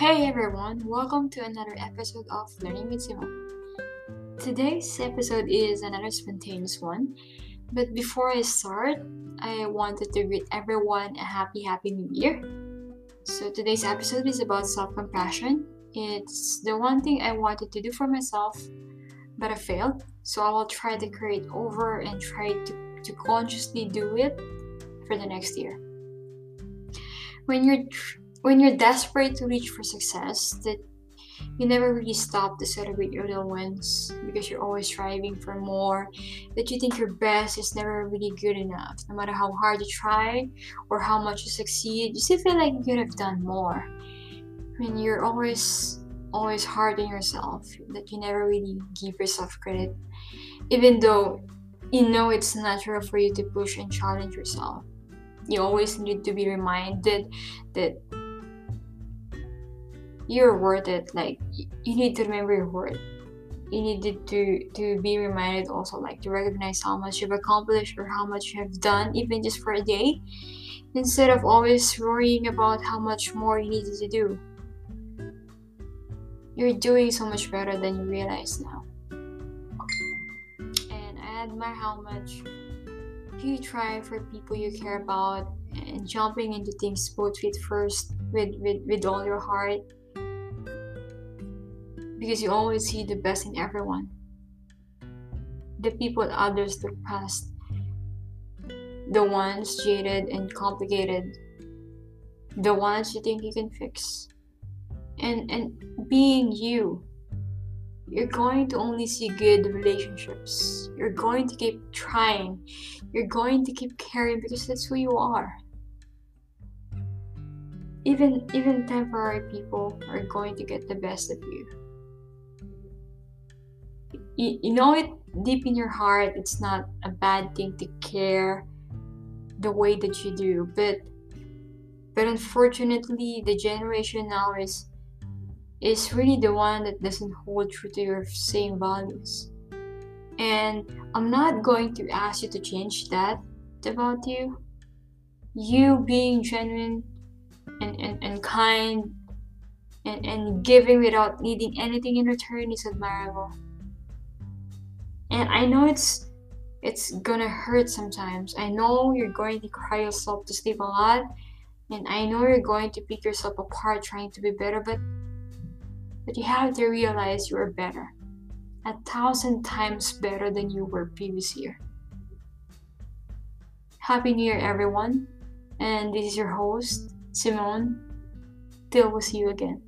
Hey everyone, welcome to another episode of Learning with Simone. Today's episode is another spontaneous one, but before I start, I wanted to greet everyone a happy, happy new year. So today's episode is about self compassion. It's the one thing I wanted to do for myself, but I failed. So I will try to create over and try to, to consciously do it for the next year. When you're when you're desperate to reach for success, that you never really stop to celebrate your little wins because you're always striving for more. That you think your best is never really good enough. No matter how hard you try or how much you succeed, you still feel like you could have done more. I mean, you're always always hard on yourself. That you never really give yourself credit, even though you know it's natural for you to push and challenge yourself. You always need to be reminded that you're worth it like you need to remember your worth. You needed to to be reminded also like to recognize how much you've accomplished or how much you have done even just for a day instead of always worrying about how much more you needed to do. You're doing so much better than you realize now. And i admire how much you try for people you care about and jumping into things both feet first with, with with all your heart because you always see the best in everyone. The people others look past, the ones jaded and complicated, the ones you think you can fix. And and being you, you're going to only see good relationships. You're going to keep trying. You're going to keep caring because that's who you are. Even even temporary people are going to get the best of you you, you know it deep in your heart it's not a bad thing to care the way that you do but but unfortunately the generation now is is really the one that doesn't hold true to your same values. And i'm not going to ask you to change that about you. You being genuine and, and, and kind and, and giving without needing anything in return is admirable and I know it's it's gonna hurt sometimes. I know you're going to cry yourself to sleep a lot, and I know you're going to pick yourself apart trying to be better, but but you have to realize you are better. A thousand times better than you were previous year. Happy New Year everyone. And this is your host, Simone. Till we'll see you again.